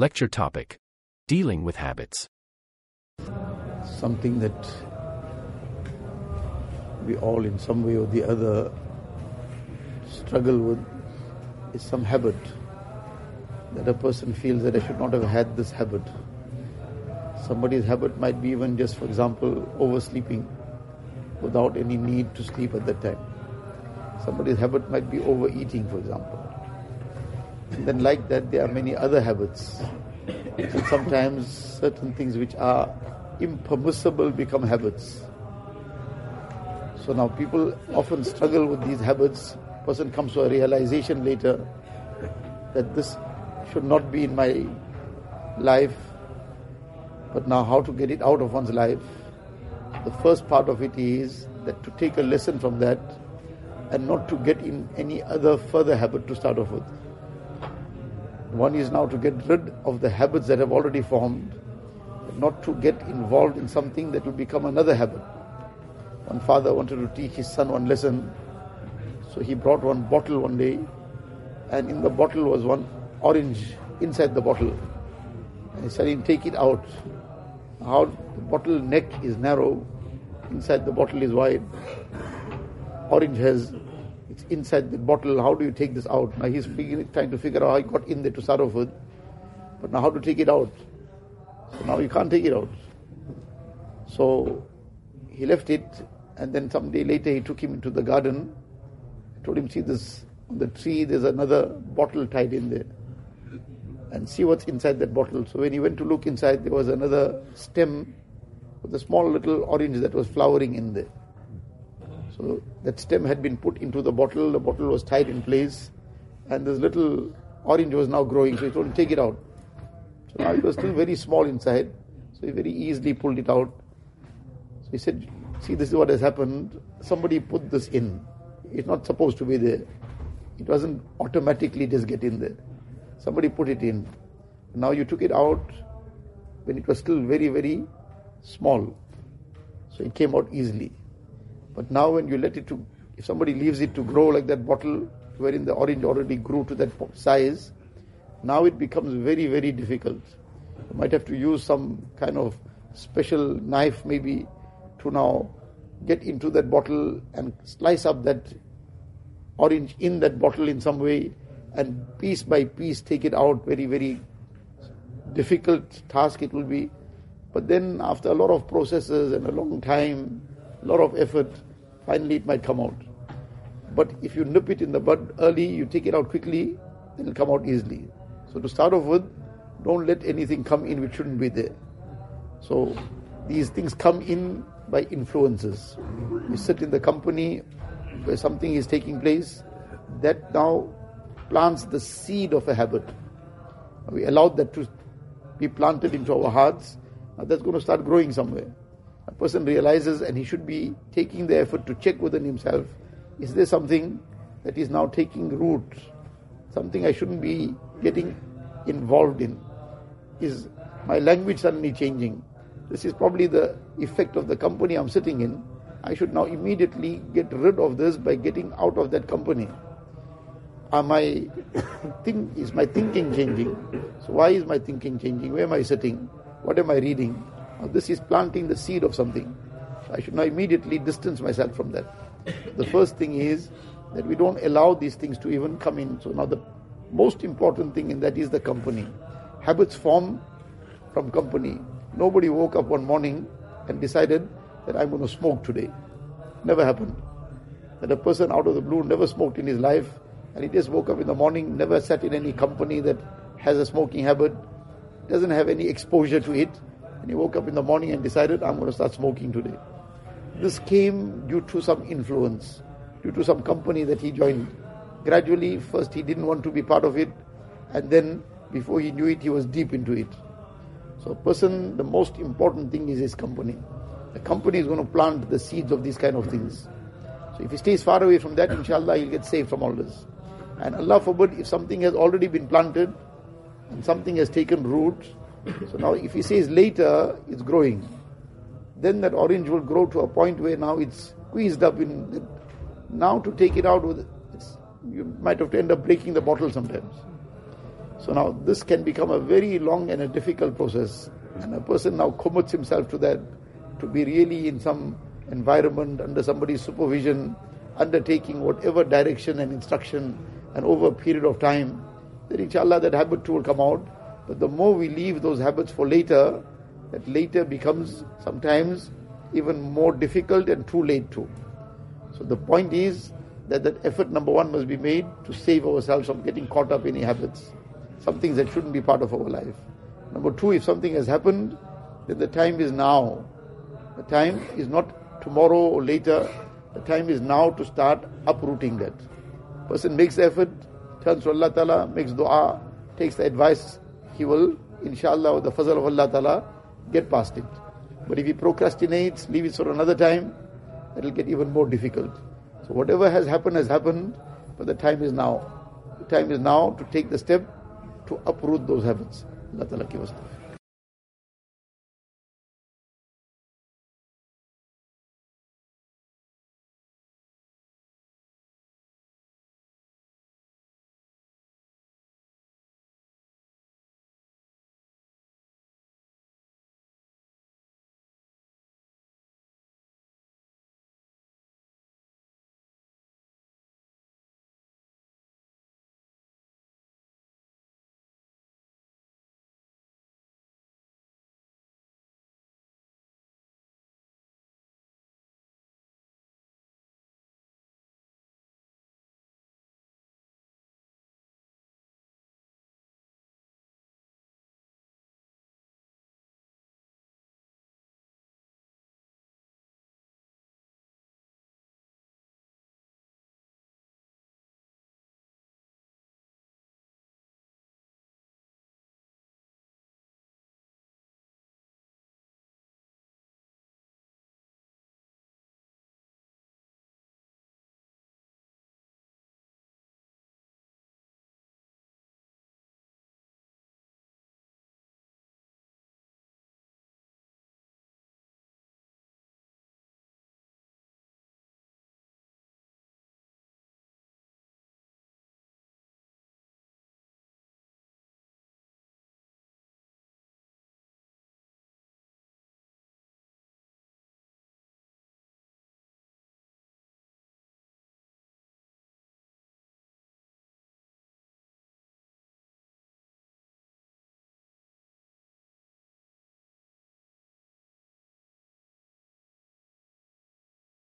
Lecture topic Dealing with Habits. something that we all, in some way or the other, struggle with is some habit that a person feels that I should not have had this habit. Somebody's habit might be even just, for example, oversleeping without any need to sleep at that time. Somebody's habit might be overeating, for example. Then, like that, there are many other habits. And sometimes certain things which are impermissible become habits. So now people often struggle with these habits. Person comes to a realization later that this should not be in my life. But now how to get it out of one's life? The first part of it is that to take a lesson from that and not to get in any other further habit to start off with. One is now to get rid of the habits that have already formed, not to get involved in something that will become another habit. One father wanted to teach his son one lesson, so he brought one bottle one day, and in the bottle was one orange inside the bottle. And he said, Take it out. How the bottle neck is narrow, inside the bottle is wide. Orange has it's inside the bottle. How do you take this out? Now he's trying to figure out how he got in there to start. But now how to take it out? So now you can't take it out. So he left it, and then some day later he took him into the garden. told him, see this on the tree. There's another bottle tied in there, and see what's inside that bottle. So when he went to look inside, there was another stem with a small little orange that was flowering in there. So that stem had been put into the bottle, the bottle was tied in place, and this little orange was now growing. So he told him, take it out. So now it was still very small inside, so he very easily pulled it out. So he said, see, this is what has happened. Somebody put this in. It's not supposed to be there. It doesn't automatically just get in there. Somebody put it in. Now you took it out when it was still very, very small. So it came out easily. But now when you let it to, if somebody leaves it to grow like that bottle, wherein the orange already grew to that size, now it becomes very, very difficult. You might have to use some kind of special knife maybe to now get into that bottle and slice up that orange in that bottle in some way and piece by piece take it out very, very difficult task it will be. But then after a lot of processes and a long time, a lot of effort, finally it might come out. But if you nip it in the bud early, you take it out quickly, then it'll come out easily. So to start off with, don't let anything come in which shouldn't be there. So these things come in by influences. You sit in the company where something is taking place, that now plants the seed of a habit. We allowed that to be planted into our hearts. That's going to start growing somewhere. Person realizes and he should be taking the effort to check within himself is there something that is now taking root? Something I shouldn't be getting involved in? Is my language suddenly changing? This is probably the effect of the company I'm sitting in. I should now immediately get rid of this by getting out of that company. Am I think is my thinking changing? So why is my thinking changing? Where am I sitting? What am I reading? This is planting the seed of something. I should now immediately distance myself from that. The first thing is that we don't allow these things to even come in. So now the most important thing in that is the company. Habits form from company. Nobody woke up one morning and decided that I'm going to smoke today. Never happened. That a person out of the blue never smoked in his life and he just woke up in the morning, never sat in any company that has a smoking habit, doesn't have any exposure to it, and he woke up in the morning and decided, I'm going to start smoking today. This came due to some influence, due to some company that he joined. Gradually, first he didn't want to be part of it, and then before he knew it, he was deep into it. So, a person, the most important thing is his company. The company is going to plant the seeds of these kind of things. So, if he stays far away from that, inshallah, he'll get saved from all this. And Allah forbid, if something has already been planted and something has taken root, so now if he says later it's growing, then that orange will grow to a point where now it's squeezed up in. Now to take it out with, you might have to end up breaking the bottle sometimes. So now this can become a very long and a difficult process. And a person now commits himself to that, to be really in some environment, under somebody's supervision, undertaking whatever direction and instruction, and over a period of time, then inshallah that habit will come out. But the more we leave those habits for later, that later becomes sometimes even more difficult and too late too. So the point is that that effort number one must be made to save ourselves from getting caught up in habits, some things that shouldn't be part of our life. Number two, if something has happened, then the time is now. The time is not tomorrow or later. The time is now to start uprooting that. Person makes effort, turns to Allah Ta'ala, makes dua, takes the advice, he will, inshallah, with the fazl of Allah Ta'ala, get past it. But if he procrastinates, leave it for another time, it will get even more difficult. So whatever has happened has happened, but the time is now. The time is now to take the step to uproot those habits. Allah Ta'ala give us